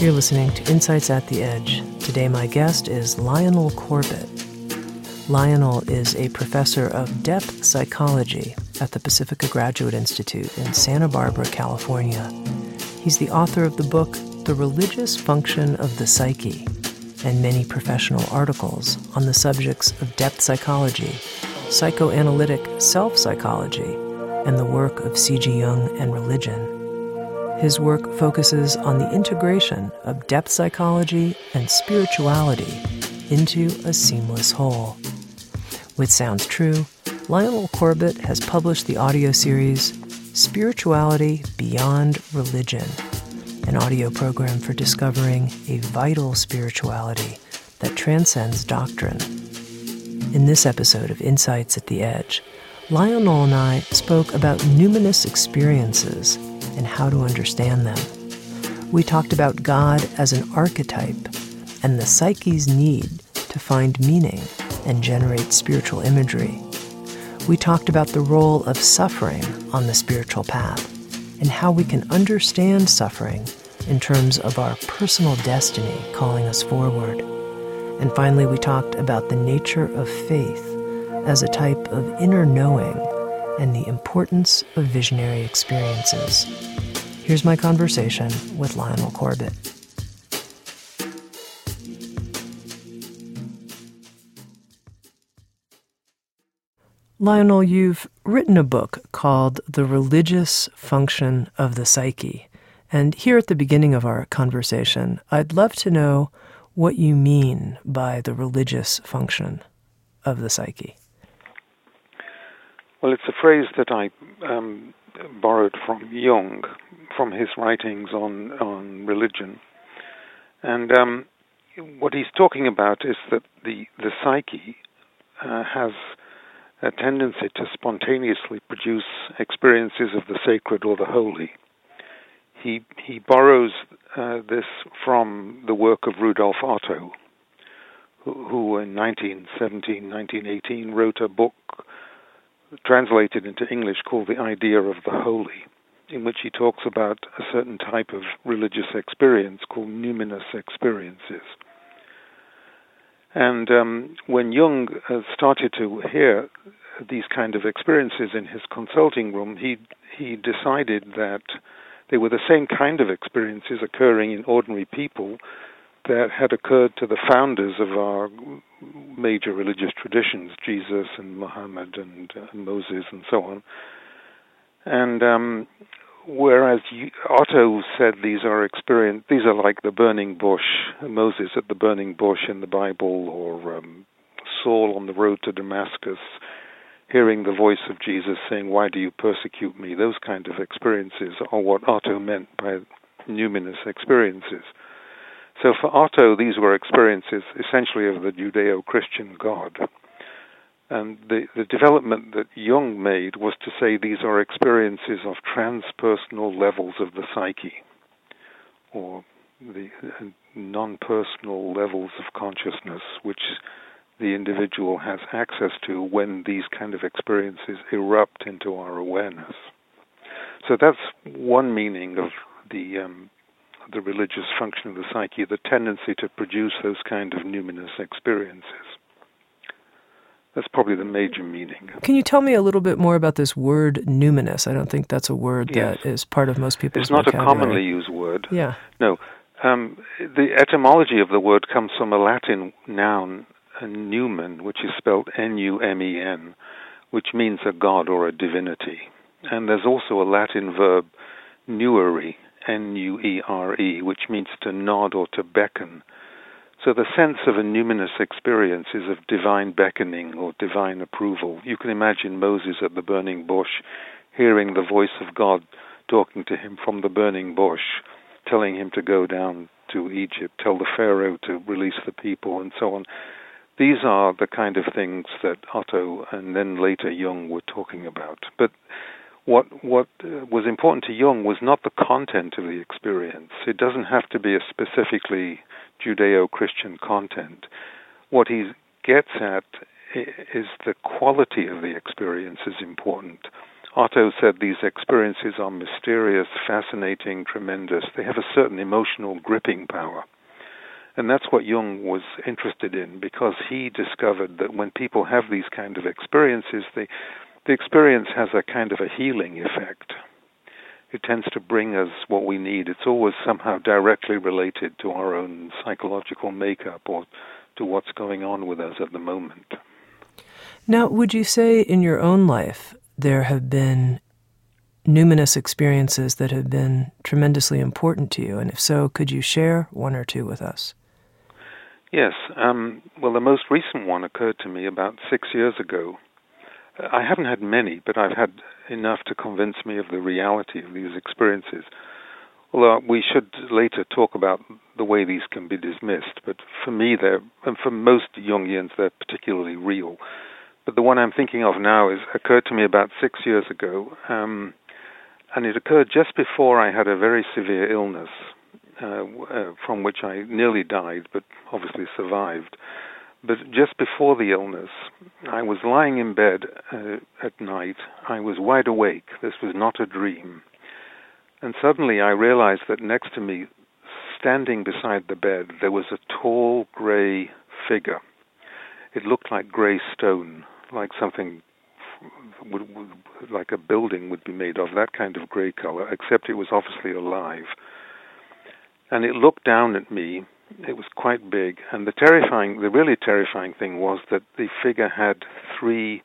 You're listening to Insights at the Edge. Today, my guest is Lionel Corbett. Lionel is a professor of depth psychology at the Pacifica Graduate Institute in Santa Barbara, California. He's the author of the book, The Religious Function of the Psyche, and many professional articles on the subjects of depth psychology, psychoanalytic self psychology, and the work of C.G. Jung and religion. His work focuses on the integration of depth psychology and spirituality into a seamless whole. With Sounds True, Lionel Corbett has published the audio series Spirituality Beyond Religion, an audio program for discovering a vital spirituality that transcends doctrine. In this episode of Insights at the Edge, Lionel and I spoke about numinous experiences and how to understand them. We talked about God as an archetype and the psyche's need to find meaning and generate spiritual imagery. We talked about the role of suffering on the spiritual path and how we can understand suffering in terms of our personal destiny calling us forward. And finally, we talked about the nature of faith as a type of inner knowing and the importance of visionary experiences. Here's my conversation with Lionel Corbett. Lionel, you've written a book called The Religious Function of the Psyche. And here at the beginning of our conversation, I'd love to know what you mean by the religious function of the psyche. Well, it's a phrase that I um, borrowed from Jung, from his writings on on religion, and um, what he's talking about is that the the psyche uh, has a tendency to spontaneously produce experiences of the sacred or the holy. He he borrows uh, this from the work of Rudolf Otto, who, who in 1917, 1918 wrote a book translated into English called The Idea of the Holy, in which he talks about a certain type of religious experience called numinous experiences. And um, when Jung uh, started to hear these kind of experiences in his consulting room, he he decided that they were the same kind of experiences occurring in ordinary people that had occurred to the founders of our major religious traditions, Jesus and Muhammad and uh, Moses and so on. And um, whereas Otto said these are experience, these are like the burning bush, Moses at the burning bush in the Bible, or um, Saul on the road to Damascus, hearing the voice of Jesus saying, "Why do you persecute me?" Those kind of experiences are what Otto meant by numinous experiences. So for Otto, these were experiences essentially of the Judeo Christian God. And the, the development that Jung made was to say these are experiences of transpersonal levels of the psyche, or the non personal levels of consciousness, which the individual has access to when these kind of experiences erupt into our awareness. So that's one meaning of the um, the religious function of the psyche, the tendency to produce those kind of numinous experiences. That's probably the major meaning. Can you tell me a little bit more about this word numinous? I don't think that's a word yes. that is part of most people's It's not vocabulary. a commonly used word. Yeah. No. Um, the etymology of the word comes from a Latin noun, a numen, which is spelled N-U-M-E-N, which means a god or a divinity. And there's also a Latin verb, nuere, N U E R E, which means to nod or to beckon. So the sense of a numinous experience is of divine beckoning or divine approval. You can imagine Moses at the burning bush hearing the voice of God talking to him from the burning bush, telling him to go down to Egypt, tell the Pharaoh to release the people, and so on. These are the kind of things that Otto and then later Jung were talking about. But what what was important to Jung was not the content of the experience. It doesn't have to be a specifically Judeo-Christian content. What he gets at is the quality of the experience is important. Otto said these experiences are mysterious, fascinating, tremendous. They have a certain emotional gripping power. And that's what Jung was interested in because he discovered that when people have these kind of experiences, the, the experience has a kind of a healing effect. It tends to bring us what we need. It's always somehow directly related to our own psychological makeup or to what's going on with us at the moment. Now, would you say in your own life there have been numinous experiences that have been tremendously important to you? And if so, could you share one or two with us? Yes. Um, well, the most recent one occurred to me about six years ago. I haven't had many, but I've had enough to convince me of the reality of these experiences. Although we should later talk about the way these can be dismissed, but for me, they're, and for most Jungians, they're particularly real. But the one I'm thinking of now is occurred to me about six years ago, um, and it occurred just before I had a very severe illness, uh, uh, from which I nearly died, but obviously survived. But just before the illness, I was lying in bed uh, at night. I was wide awake. This was not a dream. And suddenly I realized that next to me, standing beside the bed, there was a tall gray figure. It looked like gray stone, like something would, would, like a building would be made of, that kind of gray color, except it was obviously alive. And it looked down at me it was quite big, and the terrifying, the really terrifying thing was that the figure had three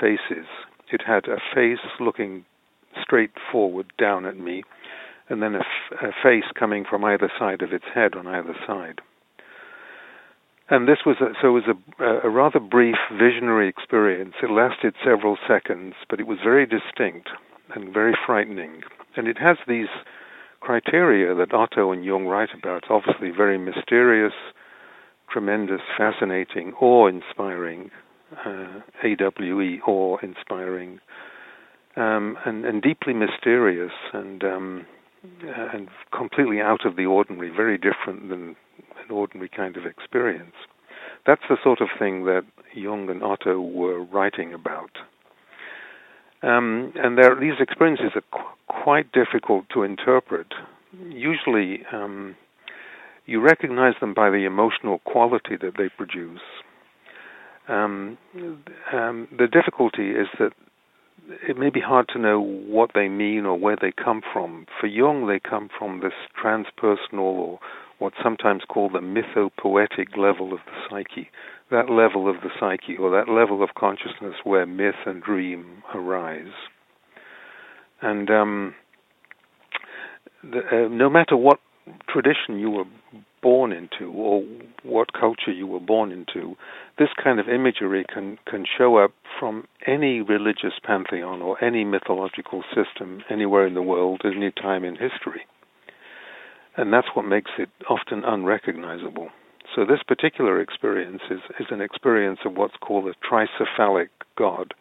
faces. It had a face looking straight forward down at me, and then a, f- a face coming from either side of its head on either side. And this was a, so it was a, a rather brief visionary experience. It lasted several seconds, but it was very distinct and very frightening. And it has these criteria that Otto and Jung write about, obviously very mysterious, tremendous, fascinating, awe-inspiring, uh, AWE, awe-inspiring, um, and, and, deeply mysterious and um, and completely out of the ordinary, very different than an ordinary kind of experience. That's the sort of thing that Jung and Otto were writing about. Um, and these experiences are qu- quite difficult to interpret. Usually, um, you recognize them by the emotional quality that they produce. Um, um, the difficulty is that it may be hard to know what they mean or where they come from. For Jung, they come from this transpersonal or what's sometimes called the mythopoetic level of the psyche, that level of the psyche or that level of consciousness where myth and dream arise. And um, the, uh, no matter what tradition you were born into or what culture you were born into, this kind of imagery can, can show up from any religious pantheon or any mythological system anywhere in the world at any time in history. And that's what makes it often unrecognizable. So this particular experience is, is an experience of what's called a tricephalic god.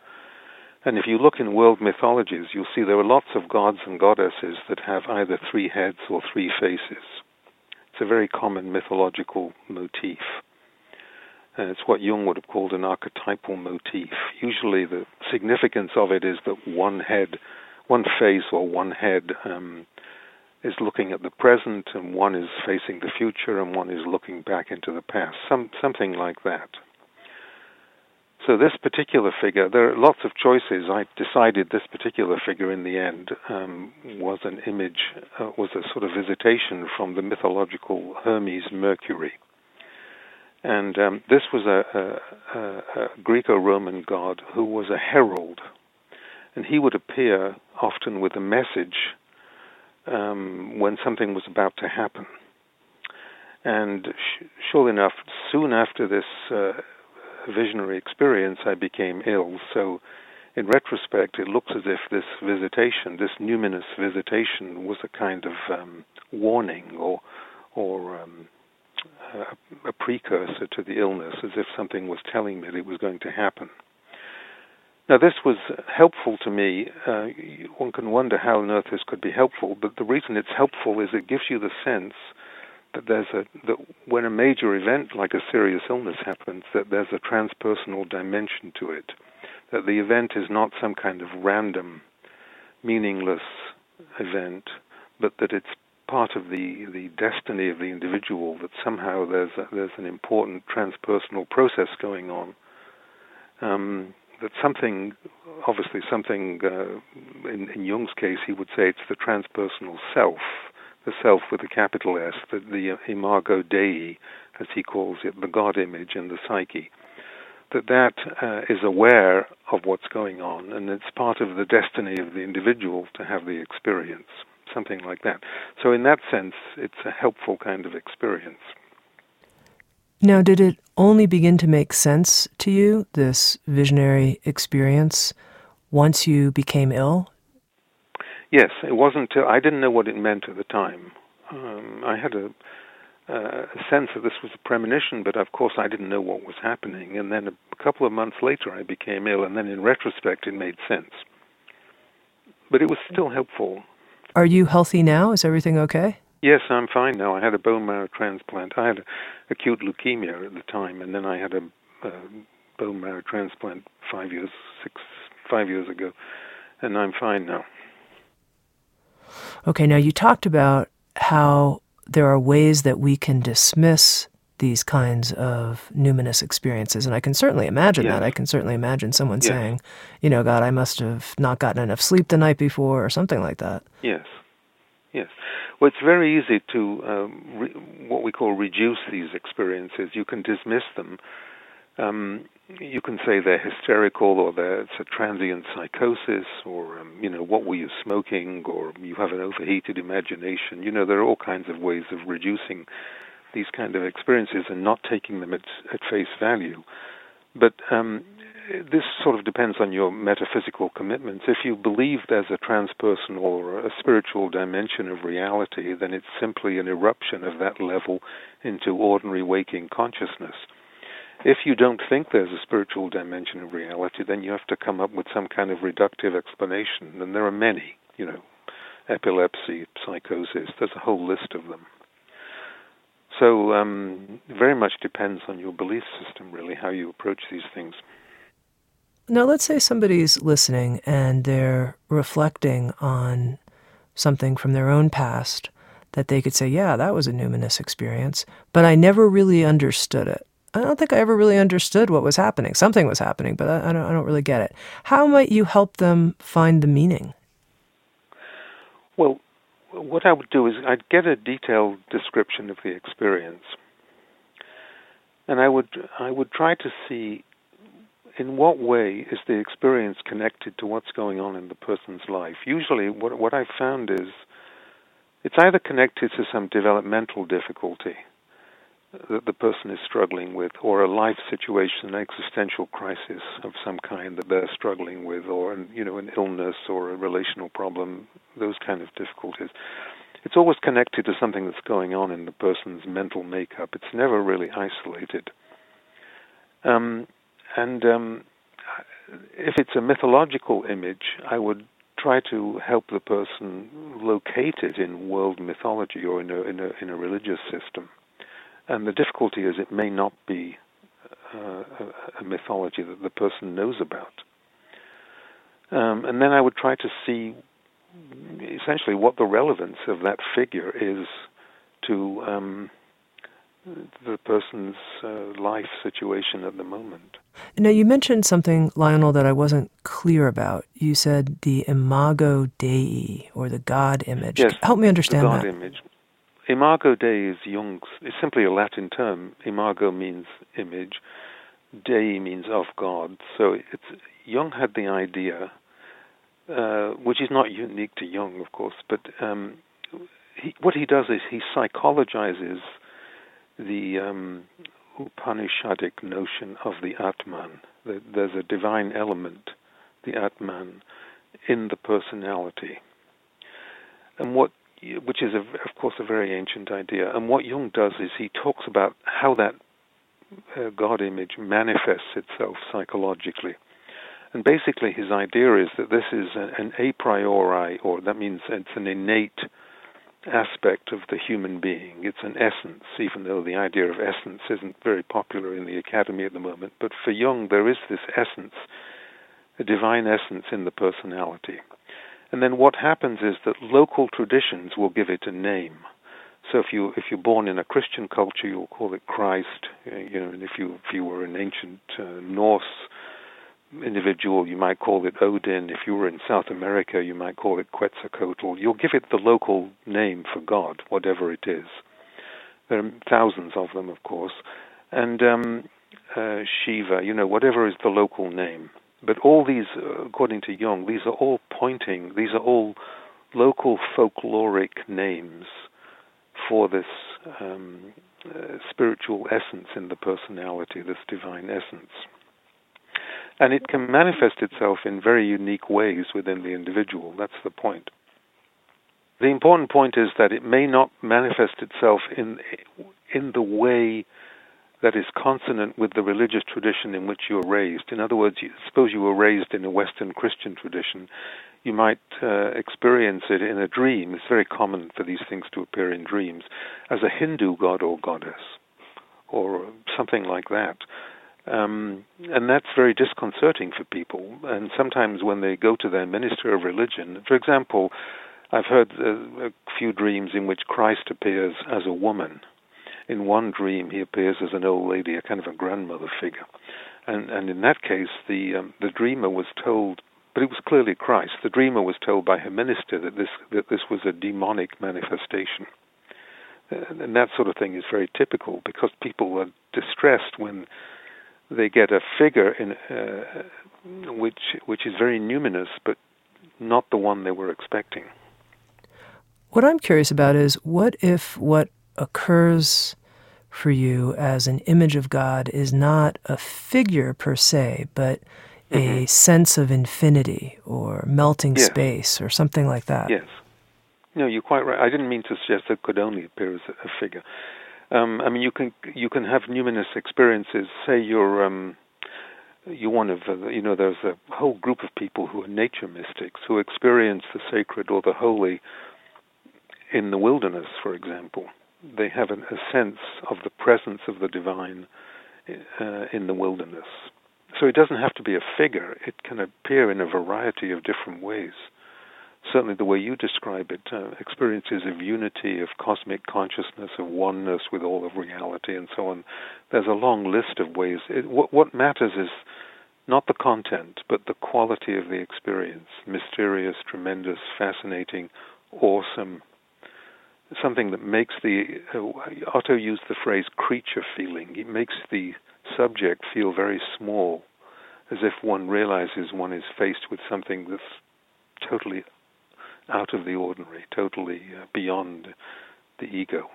And if you look in world mythologies, you'll see there are lots of gods and goddesses that have either three heads or three faces. It's a very common mythological motif. And it's what Jung would have called an archetypal motif. Usually the significance of it is that one head, one face or one head um, is looking at the present, and one is facing the future, and one is looking back into the past. Some something like that. So this particular figure, there are lots of choices. I decided this particular figure in the end um, was an image, uh, was a sort of visitation from the mythological Hermes Mercury. And um, this was a, a, a Greco-Roman god who was a herald, and he would appear often with a message um, when something was about to happen. And sh- sure enough, soon after this uh, visionary experience, I became ill. So, in retrospect, it looks as if this visitation, this numinous visitation, was a kind of um, warning or or um, a, a precursor to the illness, as if something was telling me that it was going to happen. Now, this was helpful to me. Uh, one can wonder how on earth this could be helpful, but the reason it's helpful is it gives you the sense that there's a that when a major event like a serious illness happens, that there's a transpersonal dimension to it, that the event is not some kind of random, meaningless event, but that it's part of the, the destiny of the individual. That somehow there's a, there's an important transpersonal process going on. Um, that something, obviously, something uh, in, in Jung's case, he would say it's the transpersonal self the self with a capital S, the, the imago Dei, as he calls it, the God image in the psyche, that that uh, is aware of what's going on, and it's part of the destiny of the individual to have the experience, something like that. So, in that sense, it's a helpful kind of experience. Now, did it only begin to make sense to you, this visionary experience, once you became ill? Yes, it wasn't. Uh, I didn't know what it meant at the time. Um, I had a, uh, a sense that this was a premonition, but of course I didn't know what was happening. And then a, a couple of months later, I became ill, and then in retrospect, it made sense. But it was still helpful. Are you healthy now? Is everything okay? Yes, I'm fine now. I had a bone marrow transplant. I had acute leukemia at the time, and then I had a, a bone marrow transplant five years, six, five years ago, and I'm fine now. Okay, now you talked about how there are ways that we can dismiss these kinds of numinous experiences. And I can certainly imagine that. I can certainly imagine someone saying, you know, God, I must have not gotten enough sleep the night before or something like that. Yes. Yes. Well, it's very easy to um, re- what we call reduce these experiences. You can dismiss them. Um, you can say they're hysterical or they're, it's a transient psychosis or um, you know what were you smoking or you have an overheated imagination. You know there are all kinds of ways of reducing these kind of experiences and not taking them at, at face value. But um, this sort of depends on your metaphysical commitments if you believe there's a transpersonal or a spiritual dimension of reality then it's simply an eruption of that level into ordinary waking consciousness if you don't think there's a spiritual dimension of reality, then you have to come up with some kind of reductive explanation. And there are many, you know, epilepsy, psychosis, there's a whole list of them. So, um, very much depends on your belief system, really, how you approach these things. Now, let's say somebody's listening and they're reflecting on something from their own past that they could say, Yeah, that was a numinous experience, but I never really understood it. I don't think I ever really understood what was happening. Something was happening, but I, I, don't, I don't really get it. How might you help them find the meaning? Well, what I would do is I'd get a detailed description of the experience, and I would I would try to see in what way is the experience connected to what's going on in the person's life. Usually, what what I've found is it's either connected to some developmental difficulty that the person is struggling with, or a life situation, an existential crisis of some kind that they're struggling with, or an, you know an illness or a relational problem, those kind of difficulties. It's always connected to something that's going on in the person's mental makeup. It's never really isolated. Um, and um, if it's a mythological image, I would try to help the person locate it in world mythology or in a, in a, in a religious system. And the difficulty is it may not be uh, a, mythology that the person knows about. Um, and then I would try to see essentially what the relevance of that figure is to um, the person's uh, life situation at the moment. Now, you mentioned something, Lionel, that I wasn't clear about. You said the imago Dei, or the God image. Yes, Help me understand that. the God that. image. Imago Dei is Jung's, it's simply a Latin term. Imago means image, Dei means of God. So it's, Jung had the idea, uh, which is not unique to Jung, of course, but um, he, what he does is he psychologizes the um, Upanishadic notion of the Atman. That there's a divine element, the Atman, in the personality. And what, which is, a, of course, a very ancient idea. And what Jung does is he talks about how that uh, God image manifests itself psychologically. And basically, his idea is that this is an a priori, or that means it's an innate aspect of the human being. It's an essence, even though the idea of essence isn't very popular in the academy at the moment. But for Jung, there is this essence, a divine essence in the personality. And then what happens is that local traditions will give it a name. So if you if you're born in a Christian culture, you'll call it Christ. You know, and if you if you were an ancient uh, Norse individual, you might call it Odin. If you were in South America, you might call it Quetzalcoatl. You'll give it the local name for God, whatever it is. There are thousands of them, of course, and um, uh, Shiva. You know, whatever is the local name. But all these, uh, according to Jung, these are all pointing. These are all local folkloric names for this um, uh, spiritual essence in the personality, this divine essence. And it can manifest itself in very unique ways within the individual. That's the point. The important point is that it may not manifest itself in in the way that is consonant with the religious tradition in which you were raised. In other words, you, suppose you were raised in a Western Christian tradition, you might uh, experience it in a dream. It's very common for these things to appear in dreams as a Hindu god or goddess, or something like that. Um, and that's very disconcerting for people. And sometimes when they go to their minister of religion, for example, I've heard uh, a few dreams in which Christ appears as a woman. In one dream, he appears as an old lady, a kind of a grandmother figure. And, and in that case, the um, the dreamer was told, but it was clearly Christ. The dreamer was told by her minister that this that this was a demonic manifestation. And that sort of thing is very typical because people are distressed when they get a figure in, uh, which which is very numinous, but not the one they were expecting. What I'm curious about is what if what occurs for you as an image of God is not a figure per se, but mm-hmm. a sense of infinity or melting space or something like that. Yes. No, you're quite right. I didn't mean to suggest it could only appear as a figure. Um, I mean, you can you can have numinous experiences. Say you're um, you're one of you know there's a whole group of people who are nature mystics who experience the sacred or the holy in the wilderness, for example. They have an, a sense of the presence of the divine uh, in the wilderness. So it doesn't have to be a figure. It can appear in a variety of different ways certainly the way you describe it, uh, experiences of unity, of cosmic consciousness, of oneness with all of reality, and so on. There's a long list of ways. It, what, what matters is not the content, but the quality of the experience mysterious, tremendous, fascinating, awesome. Something that makes the. Uh, Otto used the phrase creature feeling. It makes the subject feel very small, as if one realizes one is faced with something that's totally out of the ordinary, totally uh, beyond the ego.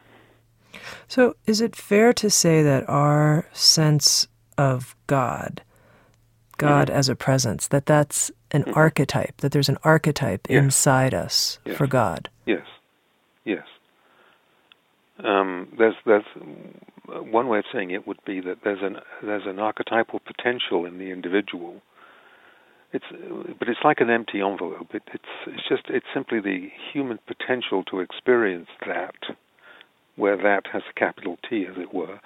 So, is it fair to say that our sense of God, God mm-hmm. as a presence, that that's an mm-hmm. archetype, that there's an archetype yes. inside us yes. for God? Yes, yes. Um, there's, there's one way of saying it would be that there's an there's an archetypal potential in the individual it's but it's like an empty envelope. It, it's it's just it's simply the human potential to experience that, where that has a capital T, as it were,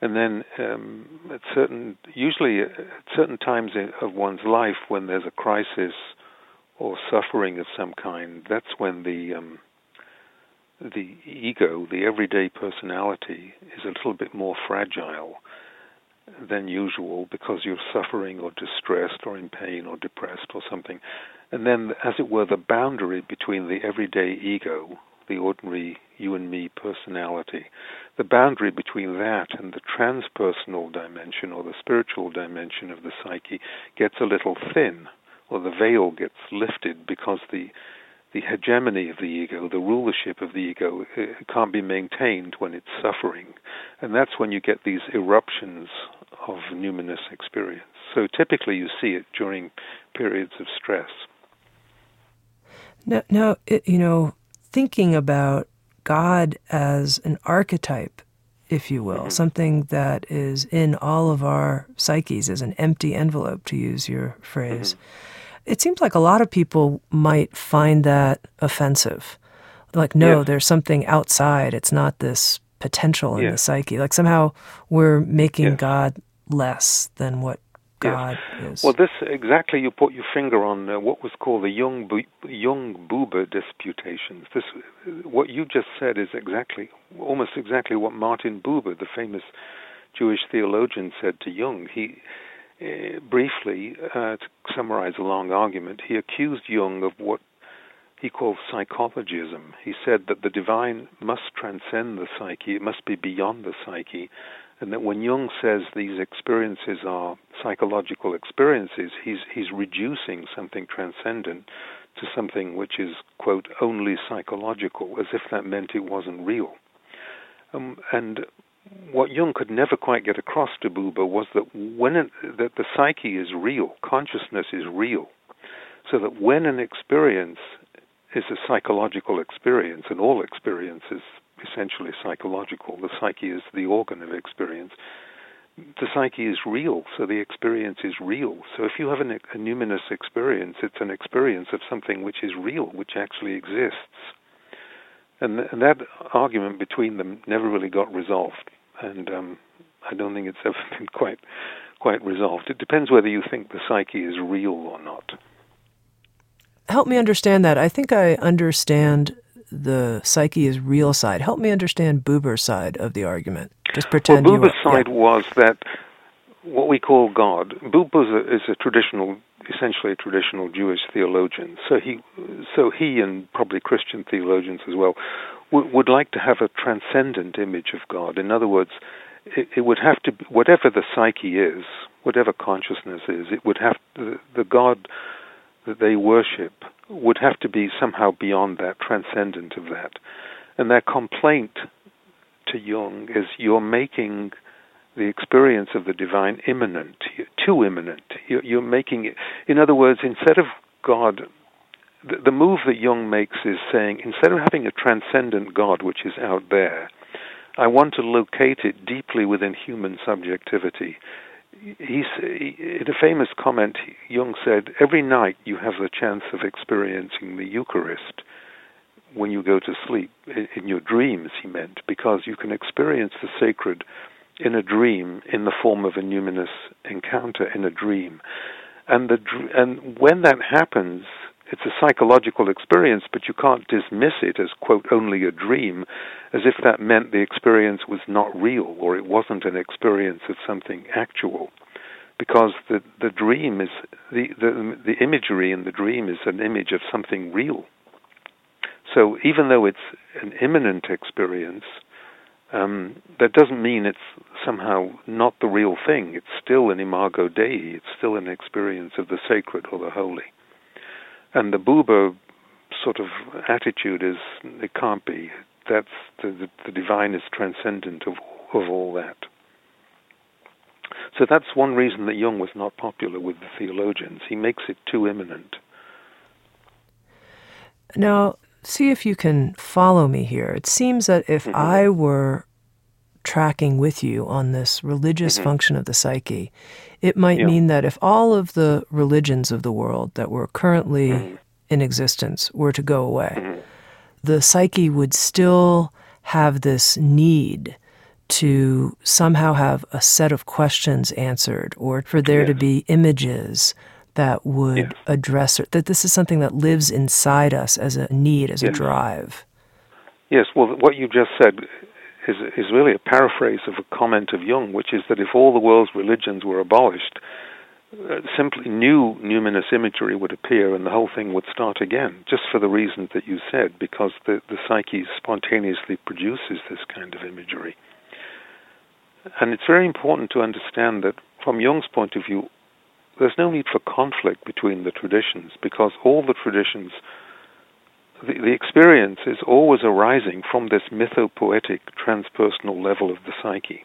and then um, at certain usually at certain times of one's life when there's a crisis or suffering of some kind, that's when the um, the ego, the everyday personality, is a little bit more fragile than usual because you're suffering or distressed or in pain or depressed or something. And then, as it were, the boundary between the everyday ego, the ordinary you and me personality, the boundary between that and the transpersonal dimension or the spiritual dimension of the psyche gets a little thin, or the veil gets lifted because the the hegemony of the ego, the rulership of the ego, can't be maintained when it's suffering. And that's when you get these eruptions of numinous experience. So typically you see it during periods of stress. Now, now you know, thinking about God as an archetype, if you will, mm-hmm. something that is in all of our psyches as an empty envelope, to use your phrase. Mm-hmm. It seems like a lot of people might find that offensive. Like, no, yes. there's something outside. It's not this potential in yes. the psyche. Like somehow we're making yes. God less than what God is. Well, this exactly you put your finger on uh, what was called the Jung Jung Buber disputations. This what you just said is exactly almost exactly what Martin Buber, the famous Jewish theologian, said to Jung. He uh, briefly, uh, to summarize a long argument, he accused Jung of what he called psychologism. He said that the divine must transcend the psyche, it must be beyond the psyche, and that when Jung says these experiences are psychological experiences, he's he's reducing something transcendent to something which is quote only psychological, as if that meant it wasn't real. Um, and what Jung could never quite get across to Buber was that when it, that the psyche is real, consciousness is real, so that when an experience is a psychological experience, and all experience is essentially psychological. The psyche is the organ of experience. The psyche is real, so the experience is real. So if you have an, a numinous experience, it's an experience of something which is real, which actually exists. And, th- and that argument between them never really got resolved, and um, I don't think it's ever been quite quite resolved. It depends whether you think the psyche is real or not. Help me understand that. I think I understand the psyche is real side. Help me understand Buber's side of the argument. Just pretend. Well, Buber's you, side yeah. was that what we call God. Buber is a traditional, essentially a traditional Jewish theologian. So he, so he, and probably Christian theologians as well, would like to have a transcendent image of God. In other words, it, it would have to, be, whatever the psyche is, whatever consciousness is, it would have the, the God that they worship would have to be somehow beyond that, transcendent of that. And their complaint to Jung is you're making the experience of the divine immanent, too immanent. You're making it, in other words, instead of God, the move that Jung makes is saying, instead of having a transcendent God which is out there, I want to locate it deeply within human subjectivity he's, in a famous comment, Jung said, Every night you have the chance of experiencing the Eucharist when you go to sleep, in your dreams, he meant, because you can experience the sacred in a dream in the form of a numinous encounter in a dream. And, the, and when that happens, it's a psychological experience, but you can't dismiss it as, quote, only a dream, as if that meant the experience was not real or it wasn't an experience of something actual. Because the, the dream is, the, the, the imagery in the dream is an image of something real. So even though it's an immanent experience, um, that doesn't mean it's somehow not the real thing. It's still an imago Dei. It's still an experience of the sacred or the holy. And the Buber sort of attitude is it can't be. That's the, the, the divine is transcendent of of all that. So that's one reason that Jung was not popular with the theologians. He makes it too immanent. Now, see if you can follow me here. It seems that if mm-hmm. I were tracking with you on this religious mm-hmm. function of the psyche, it might yeah. mean that if all of the religions of the world that were currently mm-hmm. in existence were to go away, mm-hmm. the psyche would still have this need to somehow have a set of questions answered or for there yes. to be images that would yes. address it, that this is something that lives inside us as a need, as yes. a drive. Yes, well, what you just said is, is really a paraphrase of a comment of Jung, which is that if all the world's religions were abolished, uh, simply new numinous imagery would appear and the whole thing would start again, just for the reasons that you said, because the, the psyche spontaneously produces this kind of imagery. And it's very important to understand that from Jung's point of view, there's no need for conflict between the traditions because all the traditions the, the experience is always arising from this mythopoetic transpersonal level of the psyche.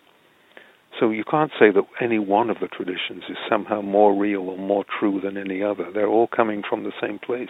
So you can't say that any one of the traditions is somehow more real or more true than any other. They're all coming from the same place.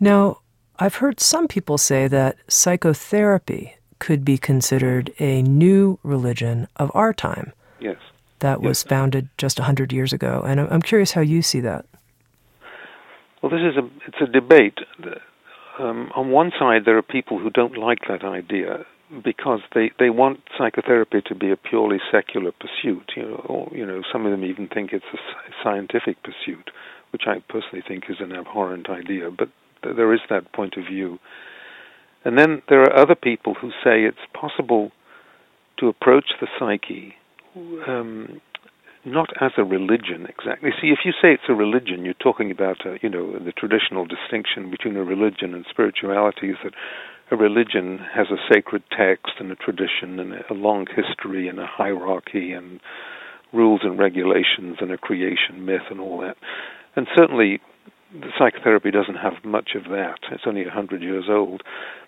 Now, I've heard some people say that psychotherapy could be considered a new religion of our time. Yes. That was founded just 100 years ago. And I'm curious how you see that. Well, this is a it's a debate. Um, on one side, there are people who don't like that idea because they, they want psychotherapy to be a purely secular pursuit. You know, or, you know, some of them even think it's a scientific pursuit, which I personally think is an abhorrent idea. But there is that point of view. And then there are other people who say it's possible to approach the psyche um, not as a religion exactly. See, if you say it's a religion, you're talking about, a, you know, the traditional distinction between a religion and spirituality is that a religion has a sacred text and a tradition and a long history and a hierarchy and rules and regulations and a creation myth and all that. And certainly the psychotherapy doesn't have much of that. It's only a hundred years old,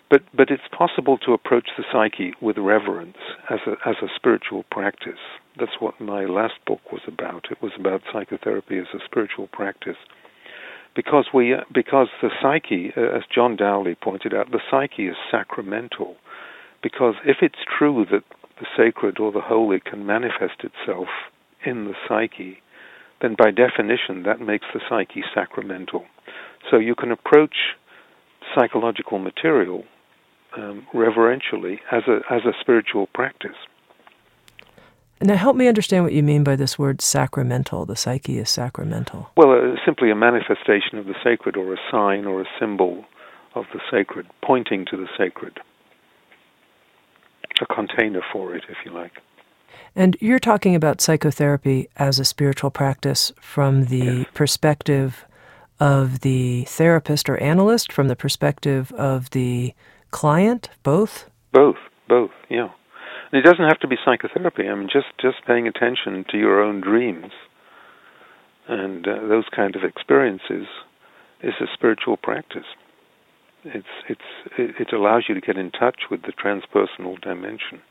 but but it's possible to approach the psyche with reverence as a as a spiritual practice. That's what my last book was about. It was about psychotherapy as a spiritual practice, because we because the psyche, uh, as John Dourley pointed out, the psyche is sacramental. Because if it's true that the sacred or the holy can manifest itself in the psyche, then by definition that makes the psyche sacramental. So you can approach psychological material um, reverentially as a as a spiritual practice. Now, help me understand what you mean by this word sacramental. The psyche is sacramental. Well, uh, simply a manifestation of the sacred, or a sign, or a symbol of the sacred, pointing to the sacred. A container for it, if you like. And you're talking about psychotherapy as a spiritual practice from the perspective of the therapist or analyst, from the perspective of the client, both? Both, both, yeah. And it doesn't have to be psychotherapy. I mean, just just paying attention to your own dreams and uh, those kind of experiences is a spiritual practice. It's it's it allows you to get in touch with the transpersonal dimension.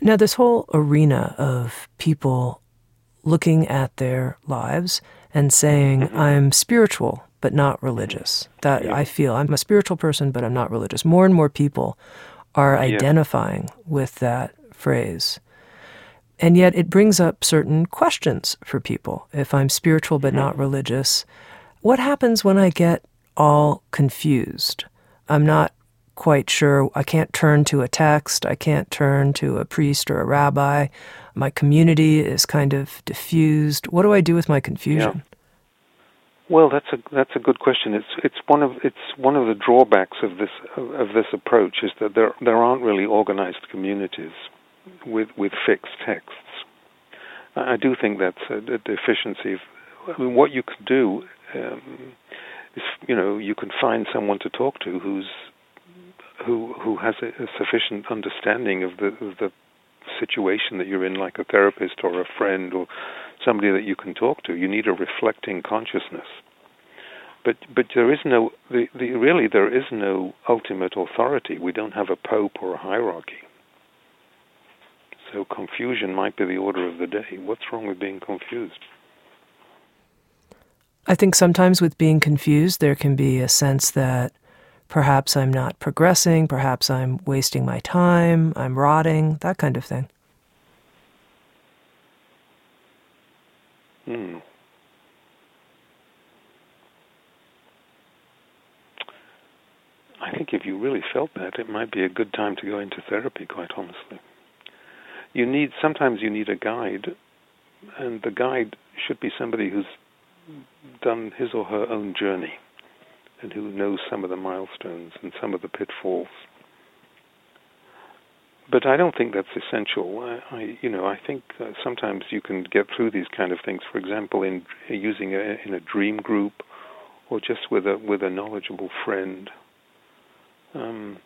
Now, this whole arena of people looking at their lives and saying, mm-hmm. I'm spiritual, but not religious. That yeah. I feel I'm a spiritual person, but I'm not religious. More and more people are yeah. identifying with that phrase. And yet it brings up certain questions for people. If I'm spiritual but mm-hmm. not religious, what happens when I get all confused? I'm not quite sure. I can't turn to a text. I can't turn to a priest or a rabbi. My community is kind of diffused. What do I do with my confusion? Yeah. Well, that's a that's a good question. It's it's one of it's one of the drawbacks of this of this approach is that there there aren't really organized communities with with fixed texts. I do think that's a, a deficiency. Of, I mean, what you can do um, is you know you can find someone to talk to who's who who has a, a sufficient understanding of the of the situation that you're in, like a therapist or a friend or somebody that you can talk to. You need a reflecting consciousness. But but there is no the, the really there is no ultimate authority. We don't have a pope or a hierarchy. So confusion might be the order of the day. What's wrong with being confused? I think sometimes with being confused, there can be a sense that Perhaps I'm not progressing, perhaps I'm wasting my time, I'm rotting, that kind of thing. Hmm. I think if you really felt that, it might be a good time to go into therapy, quite honestly. You need sometimes you need a guide, and the guide should be somebody who's done his or her own journey and who knows some of the milestones and some of the pitfalls. But I don't think that's essential. I, I you know, I think uh, sometimes you can get through these kind of things. For example, in using a, in a dream group, or just with a with a knowledgeable friend. Um,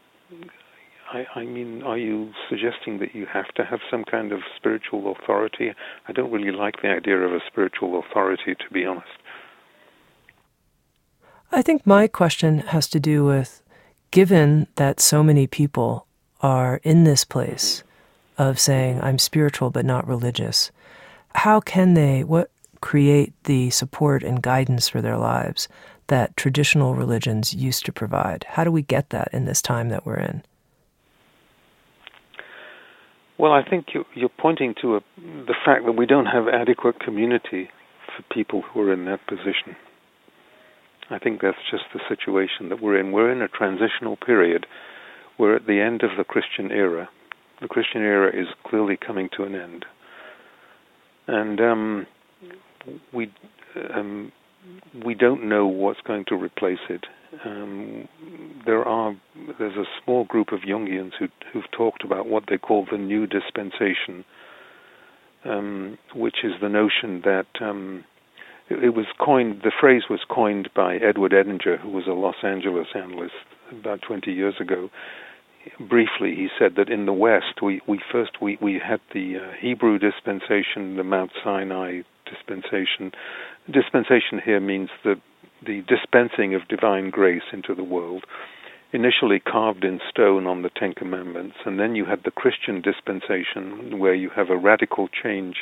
I, I mean, are you suggesting that you have to have some kind of spiritual authority? I don't really like the idea of a spiritual authority, to be honest. I think my question has to do with given that so many people are in this place of saying, I'm spiritual but not religious, how can they, what create the support and guidance for their lives that traditional religions used to provide? How do we get that in this time that we're in? Well, I think you're pointing to a, the fact that we don't have adequate community for people who are in that position. I think that's just the situation that we're in. We're in a transitional period. We're at the end of the Christian era. The Christian era is clearly coming to an end, and um, we um, we don't know what's going to replace it. Um, there are there's a small group of Jungians who, who've talked about what they call the new dispensation, um, which is the notion that um, it was coined, the phrase was coined by Edward Edinger, who was a Los Angeles analyst about 20 years ago. Briefly, he said that in the West, we, we first we, we had the uh, Hebrew dispensation, the Mount Sinai dispensation. Dispensation here means the the dispensing of divine grace into the world, initially carved in stone on the Ten Commandments, and then you had the Christian dispensation, where you have a radical change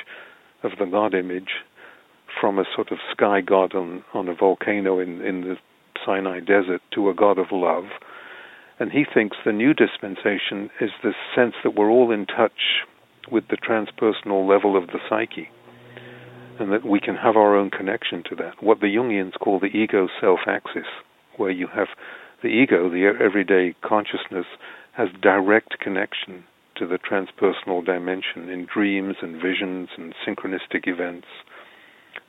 of the God image from a sort of sky god on, on a volcano in, in the Sinai desert to a god of love. And he thinks the new dispensation is the sense that we're all in touch with the transpersonal level of the psyche, and that we can have our own connection to that. What the Jungians call the ego self axis, where you have the ego, the everyday consciousness, has direct connection to the transpersonal dimension in dreams and visions and synchronistic events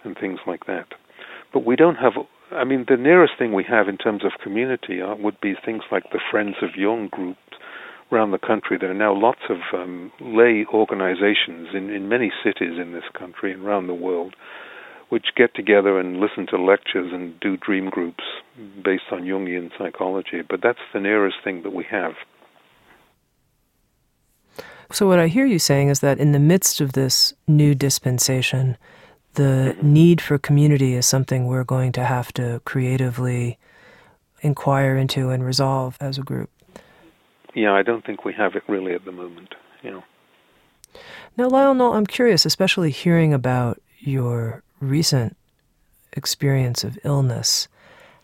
and things like that. But we don't have, I mean, the nearest thing we have in terms of community are, would be things like the Friends of Jung groups around the country. There are now lots of um, lay organizations in, in many cities in this country and around the world which get together and listen to lectures and do dream groups based on Jungian psychology. But that's the nearest thing that we have. So, what I hear you saying is that in the midst of this new dispensation, the need for community is something we're going to have to creatively inquire into and resolve as a group. Yeah, I don't think we have it really at the moment. You know. Now, Lionel, no, I'm curious, especially hearing about your recent experience of illness,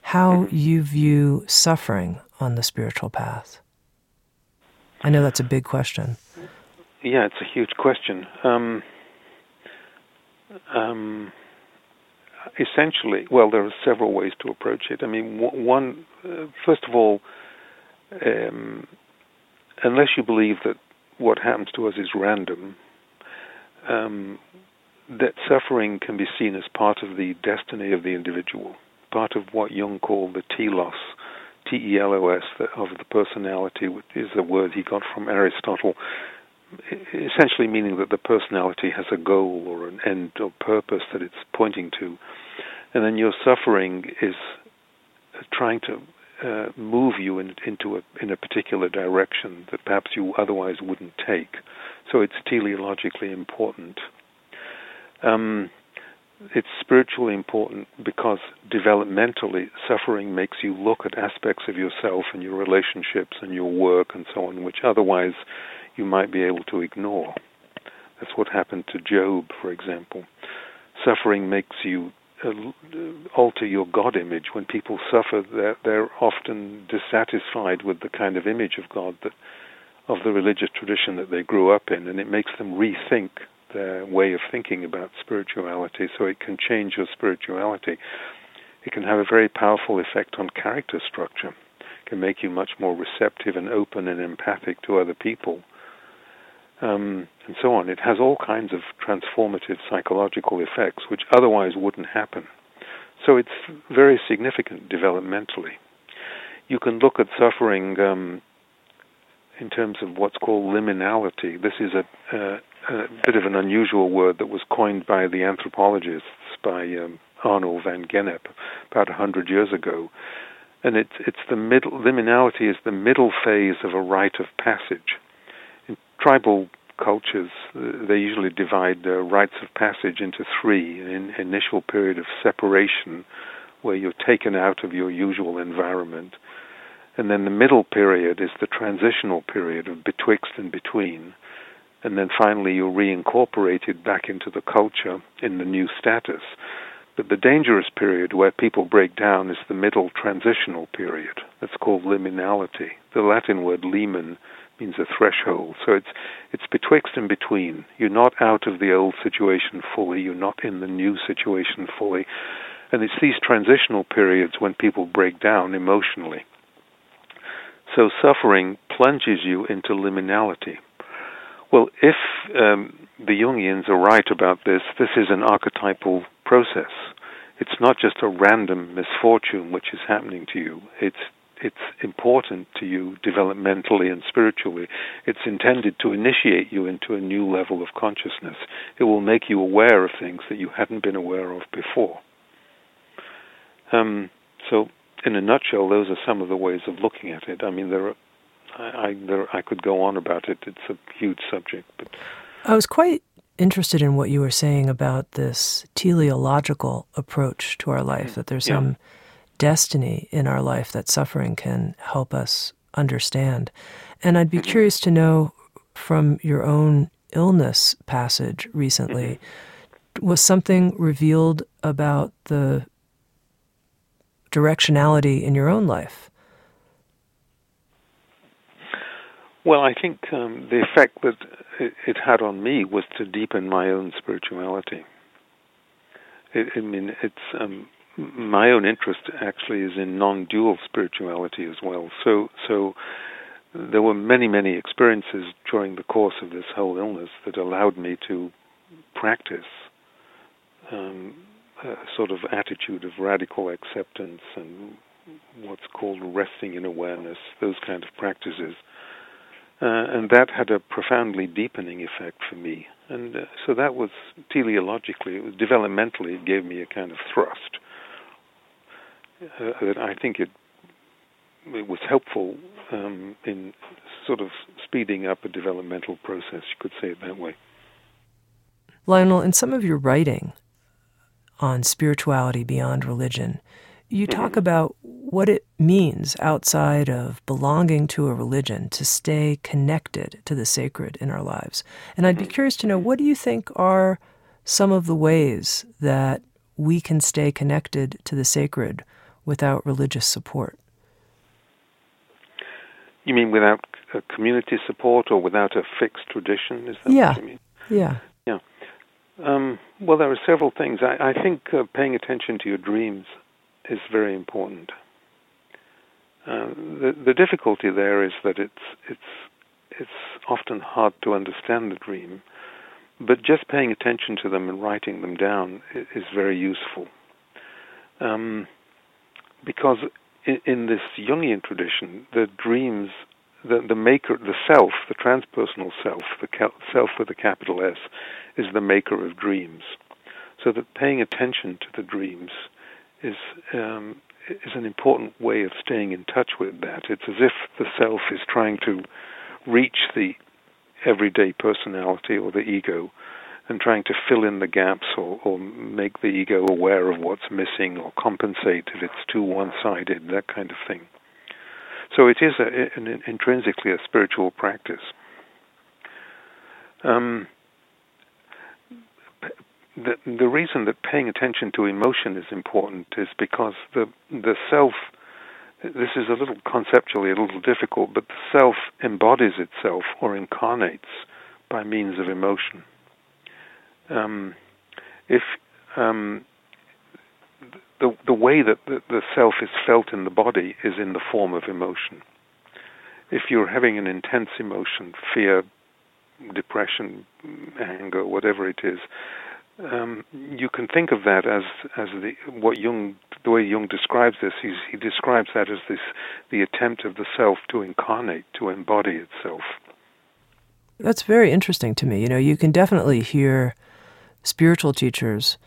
how mm-hmm. you view suffering on the spiritual path. I know that's a big question. Yeah, it's a huge question. Um, um, essentially, well, there are several ways to approach it. I mean, one, uh, first of all, um, unless you believe that what happens to us is random, um, that suffering can be seen as part of the destiny of the individual, part of what Jung called the telos, T-E-L-O-S, of the personality, which is a word he got from Aristotle, essentially meaning that the personality has a goal or an end or purpose that it's pointing to. And then your suffering is trying to uh, move you in, into a, in a particular direction that perhaps you otherwise wouldn't take. So it's teleologically important. Um, it's spiritually important because developmentally, suffering makes you look at aspects of yourself and your relationships and your work and so on, which otherwise you might be able to ignore. That's what happened to Job, for example. Suffering makes you uh, alter your God image. When people suffer, they're, they're often dissatisfied with the kind of image of God that of the religious tradition that they grew up in, and it makes them rethink their way of thinking about spirituality. So it can change your spirituality. It can have a very powerful effect on character structure It can make you much more receptive and open and empathic to other people, um, and so on. It has all kinds of transformative psychological effects which otherwise wouldn't happen. So it's very significant developmentally. You can look at suffering um, in terms of what's called liminality. This is a, a, bit of an unusual word that was coined by the anthropologists, by um, Arnold van Gennep, about a hundred years ago. And it's, it's the middle, liminality is the middle phase of a rite of passage. Tribal cultures, uh, they usually divide the rites of passage into three an initial period of separation, where you're taken out of your usual environment. And then the middle period is the transitional period of betwixt and between. And then finally, you're reincorporated back into the culture in the new status. But the dangerous period where people break down is the middle transitional period. That's called liminality. The Latin word limen means a threshold. So it's it's betwixt and between. You're not out of the old situation fully. You're not in the new situation fully. And it's these transitional periods when people break down emotionally. So suffering plunges you into liminality. Well, if um, the Jungians are right about this, this is an archetypal process. It's not just a random misfortune which is happening to you. It's it's important to you developmentally and spiritually. It's intended to initiate you into a new level of consciousness. It will make you aware of things that you hadn't been aware of before. Um, so, in a nutshell, those are some of the ways of looking at it. I mean, there are, I, I, there, I could go on about it. It's a huge subject, but I was quite interested in what you were saying about this teleological approach to our life. That there's yeah. some destiny in our life that suffering can help us understand. And I'd be mm-hmm. curious to know from your own illness passage recently mm-hmm. was something revealed about the directionality in your own life? Well, I think um, the effect that it, it, had on me was to deepen my own spirituality. It, I mean, it's um, my own interest actually is in non-dual spirituality as well. So, so there were many, many experiences during the course of this whole illness that allowed me to practice um, a sort of attitude of radical acceptance and what's called resting in awareness, those kind of practices. Uh, and that had a profoundly deepening effect for me. And uh, so that was teleologically, it was developmentally, it gave me a kind of thrust that I think it it was helpful um, in sort of speeding up a developmental process. You could say it that way. Lionel, in some of your writing on spirituality beyond religion, you mm-hmm. talk about what it means outside of belonging to a religion to stay connected to the sacred in our lives. And I'd be mm-hmm. curious to know what do you think are some of the ways that we can stay connected to the sacred without religious support? You mean without community support or without a fixed tradition? Is that yeah. what you mean? Yeah. Yeah. Um, well, there are several things. I, I think uh, paying attention to your dreams is very important. Uh, the, the difficulty there is that it's it's it's often hard to understand the dream, but just paying attention to them and writing them down is, is very useful. Um, because in, in, this Jungian tradition, the dreams, the, the maker, the self, the transpersonal self, the self with a capital S, is the maker of dreams. So that paying attention to the dreams is um, is an important way of staying in touch with that. It's as if the self is trying to reach the everyday personality or the ego and trying to fill in the gaps or, or make the ego aware of what's missing or compensate if it's too one-sided, that kind of thing. So it is a, an, intrinsically a spiritual practice. Um, the, the reason that paying attention to emotion is important is because the the self this is a little conceptually a little difficult, but the self embodies itself or incarnates by means of emotion um, if um, the the way that the, the self is felt in the body is in the form of emotion. If you're having an intense emotion, fear, depression, anger, whatever it is, um, you can think of that as as the what Jung the way Jung describes this. He describes that as this the attempt of the self to incarnate, to embody itself. That's very interesting to me. You know, you can definitely hear spiritual teachers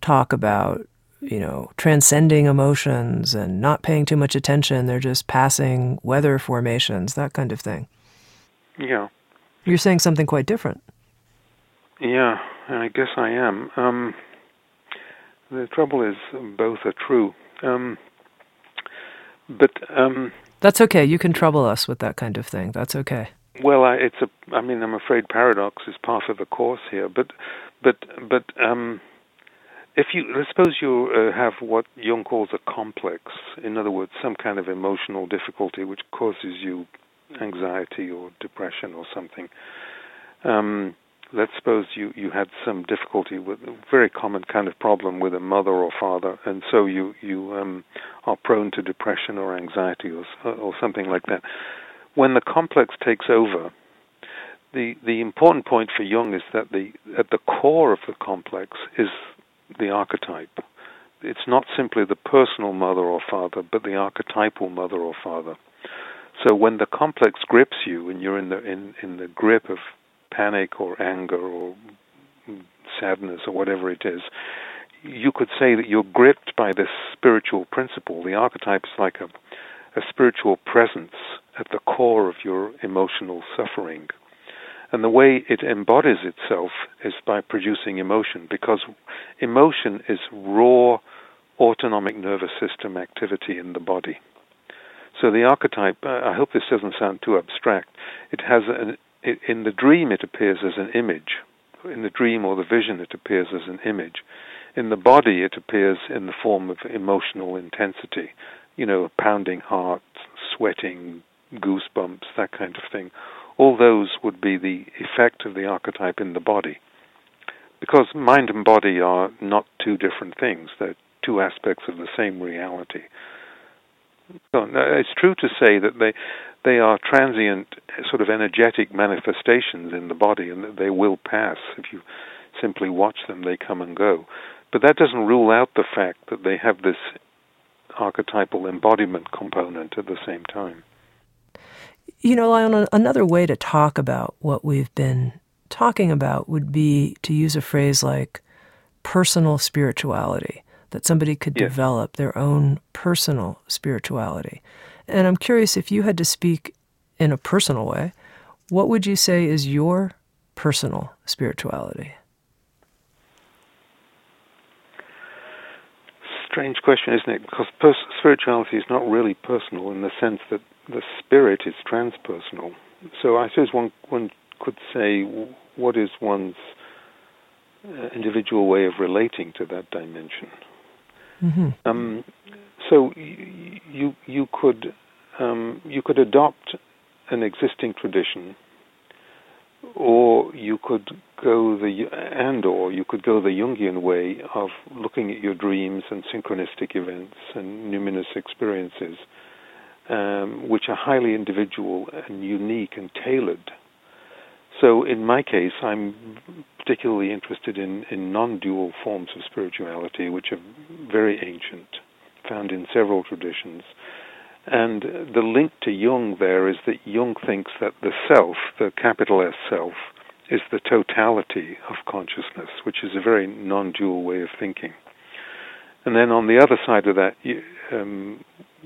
talk about you know transcending emotions and not paying too much attention. They're just passing weather formations, that kind of thing. Yeah. You're saying something quite different. Yeah, I guess I am. Um, the trouble is, both are true. Um, but um, that's okay. You can trouble us with that kind of thing. That's okay. Well, I, it's a. I mean, I'm afraid paradox is part of the course here. But, but, but, um, if you let's suppose you uh, have what Jung calls a complex, in other words, some kind of emotional difficulty which causes you anxiety or depression or something. Um, let's suppose you, you had some difficulty with a very common kind of problem with a mother or father, and so you you um, are prone to depression or anxiety or or something like that. When the complex takes over, the the important point for Jung is that the at the core of the complex is the archetype. It's not simply the personal mother or father, but the archetypal mother or father. So when the complex grips you and you're in the in, in the grip of panic or anger or sadness or whatever it is, you could say that you're gripped by this spiritual principle. The archetype is like a, a spiritual presence at the core of your emotional suffering. And the way it embodies itself is by producing emotion, because emotion is raw autonomic nervous system activity in the body. So the archetype, uh, I hope this doesn't sound too abstract, it has an it, in the dream it appears as an image. In the dream or the vision it appears as an image. In the body it appears in the form of emotional intensity, you know, pounding heart, sweating, goosebumps, that kind of thing. All those would be the effect of the archetype in the body. Because mind and body are not two different things, they're two aspects of the same reality. So, it's true to say that they they are transient, sort of energetic manifestations in the body, and that they will pass. If you simply watch them, they come and go. But that doesn't rule out the fact that they have this archetypal embodiment component at the same time. You know, Lionel, another way to talk about what we've been talking about would be to use a phrase like personal spirituality, that somebody could yes. develop their own personal spirituality. And I'm curious if you had to speak in a personal way, what would you say is your personal spirituality? Strange question, isn't it? Because pers- spirituality is not really personal in the sense that the spirit is transpersonal. So I suppose one one could say, what is one's uh, individual way of relating to that dimension? Mm-hmm. Um, so you you could um, you could adopt an existing tradition, or you could go the and or you could go the Jungian way of looking at your dreams and synchronistic events and numinous experiences, um, which are highly individual and unique and tailored. So in my case, I'm particularly interested in, in non-dual forms of spirituality, which are very ancient found in several traditions. And the link to Jung there is that Jung thinks that the self, the capital S self, is the totality of consciousness, which is a very non dual way of thinking. And then on the other side of that, um,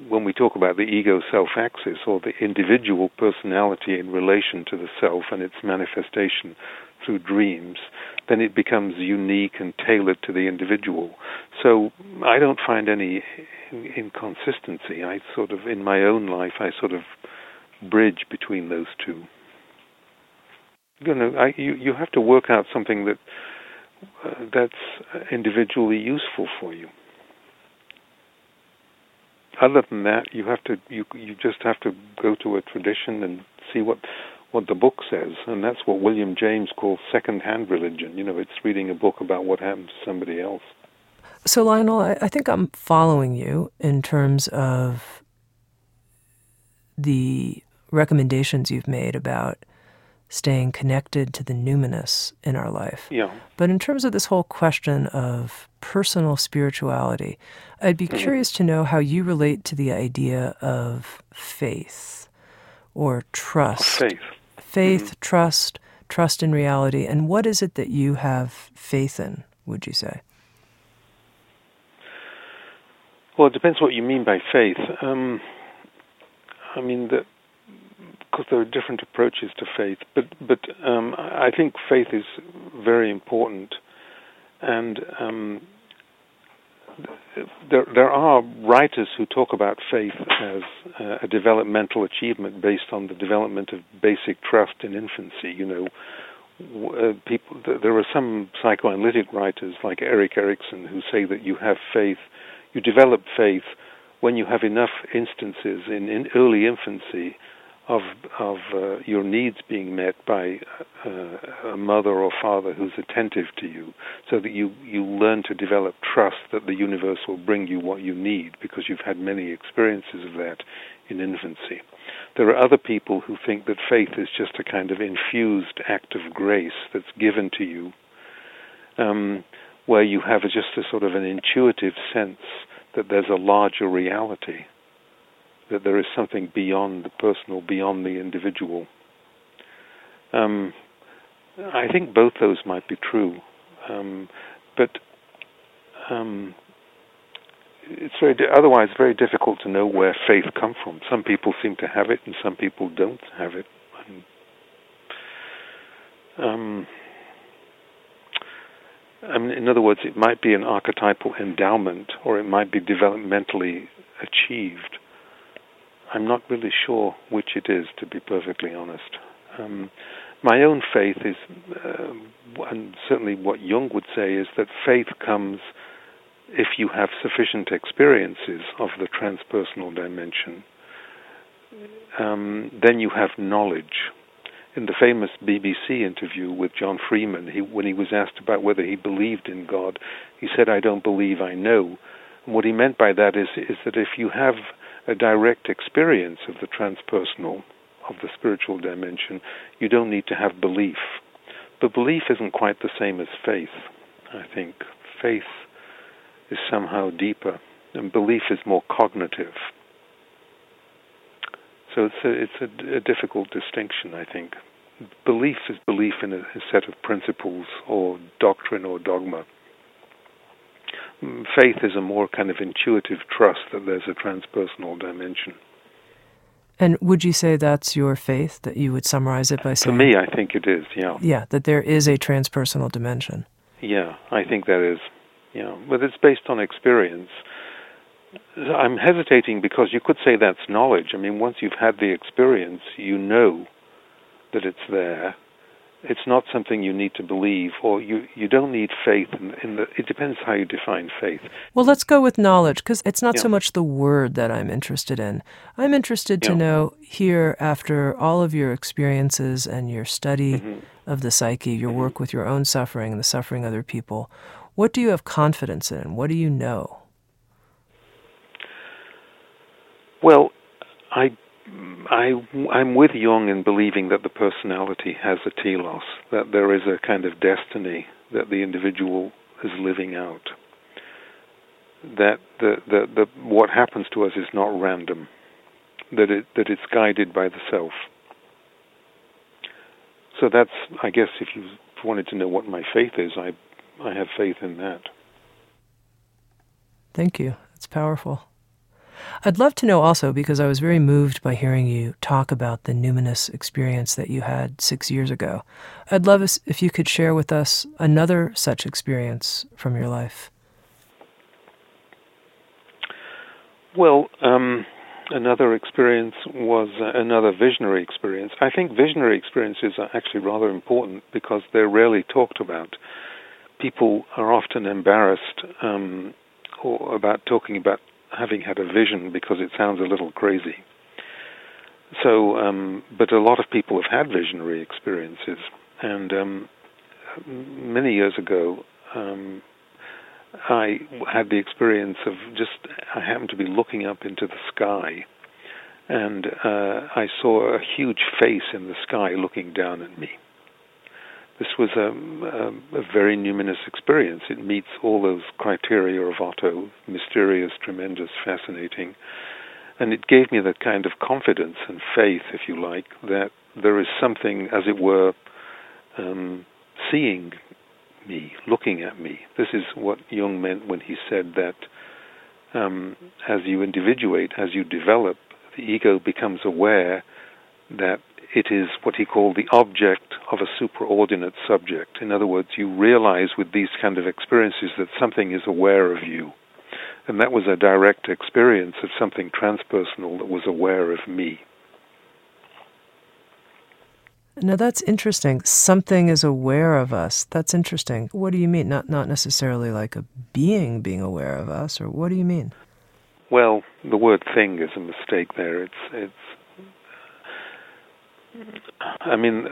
when we talk about the ego self axis or the individual personality in relation to the self and its manifestation through dreams, then it becomes unique and tailored to the individual. So I don't find any inconsistency. I sort of, in my own life, I sort of bridge between those two. You know, I, you you have to work out something that uh, that's individually useful for you. Other than that, you have to you you just have to go to a tradition and see what what the book says, and that's what William James calls second-hand religion. You know, it's reading a book about what happened to somebody else. So, Lionel, I, I think I'm following you in terms of the recommendations you've made about staying connected to the numinous in our life. Yeah. But in terms of this whole question of personal spirituality, I'd be mm-hmm. curious to know how you relate to the idea of faith or trust. faith. Faith, mm-hmm. trust, trust in reality. And what is it that you have faith in, would you say? Well, it depends what you mean by faith. Um, I mean, the, because there are different approaches to faith. But but um, I think faith is very important, and um, there there are writers who talk about faith as uh, a developmental achievement based on the development of basic trust in infancy. You know. Uh, people, there are some psychoanalytic writers like Erik Erikson who say that you have faith, you develop faith when you have enough instances in, in early infancy of of uh, your needs being met by uh, a mother or father who's attentive to you, so that you you learn to develop trust that the universe will bring you what you need because you've had many experiences of that in infancy. There are other people who think that faith is just a kind of infused act of grace that's given to you, um, where you have just a sort of an intuitive sense that there's a larger reality that there is something beyond the personal, beyond the individual. Um, I think both those might be true, um, but um, it's very di- otherwise very difficult to know where faith comes from. Some people seem to have it, and some people don't have it. Um, I mean, in other words, it might be an archetypal endowment, or it might be developmentally achieved. I'm not really sure which it is, to be perfectly honest. Um, my own faith is, uh, and certainly what Jung would say, is that faith comes if you have sufficient experiences of the transpersonal dimension. Um, then you have knowledge. In the famous BBC interview with John Freeman, he, when he was asked about whether he believed in God, he said, "I don't believe, I know." And what he meant by that is, is that if you have a direct experience of the transpersonal, of the spiritual dimension, you don't need to have belief. But belief isn't quite the same as faith, I think. Faith is somehow deeper, and belief is more cognitive. So it's a, it's a, a difficult distinction, I think. Belief is belief in a, a set of principles or doctrine or dogma faith is a more kind of intuitive trust that there's a transpersonal dimension. And would you say that's your faith, that you would summarize it by saying? For me, I think it is, yeah. Yeah, that there is a transpersonal dimension. Yeah, I think that is, yeah. But it's based on experience. I'm hesitating because you could say that's knowledge. I mean, once you've had the experience, you know that it's there it's not something you need to believe or you, you don't need faith in, in the it depends how you define faith well let's go with knowledge because it's not yeah. so much the word that i'm interested in i'm interested to know here after all of your experiences and your study mm-hmm. of the psyche your mm-hmm. work with your own suffering and the suffering of other people what do you have confidence in what do you know well i I, I'm with Jung in believing that the personality has a telos, that there is a kind of destiny that the individual is living out. That the, the, the, what happens to us is not random, that, it, that it's guided by the self. So that's, I guess, if you wanted to know what my faith is, I, I have faith in that. Thank you. It's powerful. I'd love to know also, because I was very moved by hearing you talk about the numinous experience that you had six years ago. I'd love if you could share with us another such experience from your life. Well, um, another experience was uh, another visionary experience. I think visionary experiences are actually rather important because they're rarely talked about. People are often embarrassed um, about talking about having had a vision because it sounds a little crazy. So, um, but a lot of people have had visionary experiences, and um, many years ago, um, I had the experience of just, I happened to be looking up into the sky, and uh, I saw a huge face in the sky looking down at me. This was a, a, a very numinous experience. It meets all those criteria of Otto mysterious, tremendous, fascinating. And it gave me that kind of confidence and faith, if you like, that there is something, as it were, um, seeing me, looking at me. This is what Jung meant when he said that um, as you individuate, as you develop, the ego becomes aware that it is what he called the object of a superordinate subject. In other words, you realize with these kind of experiences that something is aware of you. And that was a direct experience of something transpersonal that was aware of me. Now that's interesting. Something is aware of us. That's interesting. What do you mean? Not not necessarily like a being being aware of us, or what do you mean? Well, the word "thing" is a mistake there. It's it's. I mean,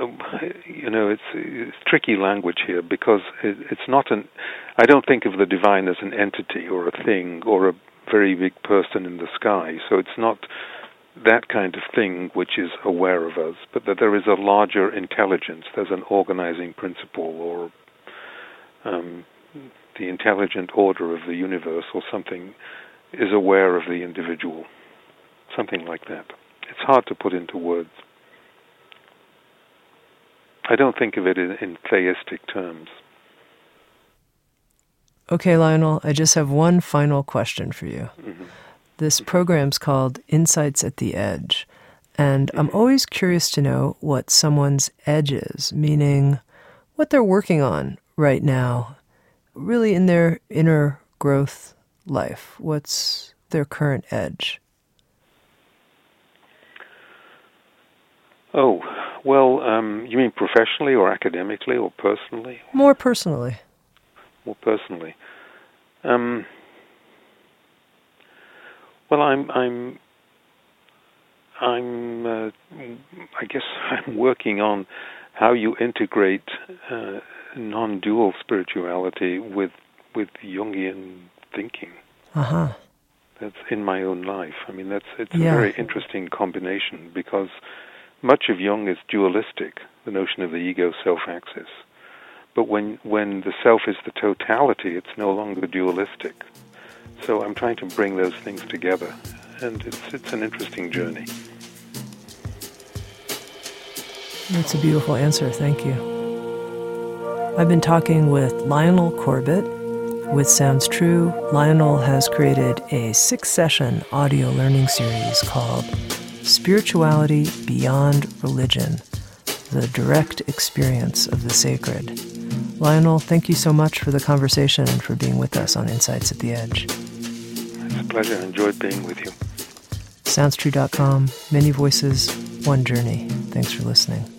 you know, it's, it's tricky language here because it, it's not an. I don't think of the divine as an entity or a thing or a very big person in the sky. So it's not that kind of thing which is aware of us, but that there is a larger intelligence, there's an organizing principle, or um, the intelligent order of the universe, or something is aware of the individual. Something like that. It's hard to put into words. I don't think of it in, in theistic terms. Okay, Lionel, I just have one final question for you. Mm-hmm. This program's called Insights at the Edge. And I'm always curious to know what someone's edge is, meaning what they're working on right now, really in their inner growth life. What's their current edge? Oh, well, um, you mean professionally or academically or personally? More personally. More personally. Um, well, I'm I'm I'm uh, I guess I'm working on how you integrate uh, non-dual spirituality with with Jungian thinking. Uh-huh. That's in my own life. I mean, that's it's yeah. a very interesting combination because much of Jung is dualistic, the notion of the ego self-axis. But when when the self is the totality, it's no longer dualistic. So I'm trying to bring those things together, and it's, it's an interesting journey. That's a beautiful answer. Thank you. I've been talking with Lionel Corbett. With Sounds True, Lionel has created a six session audio learning series called Spirituality Beyond Religion The Direct Experience of the Sacred. Lionel, thank you so much for the conversation and for being with us on Insights at the Edge It's a pleasure. I enjoyed being with you. SoundsTrue.com, many voices, one journey. Thanks for listening.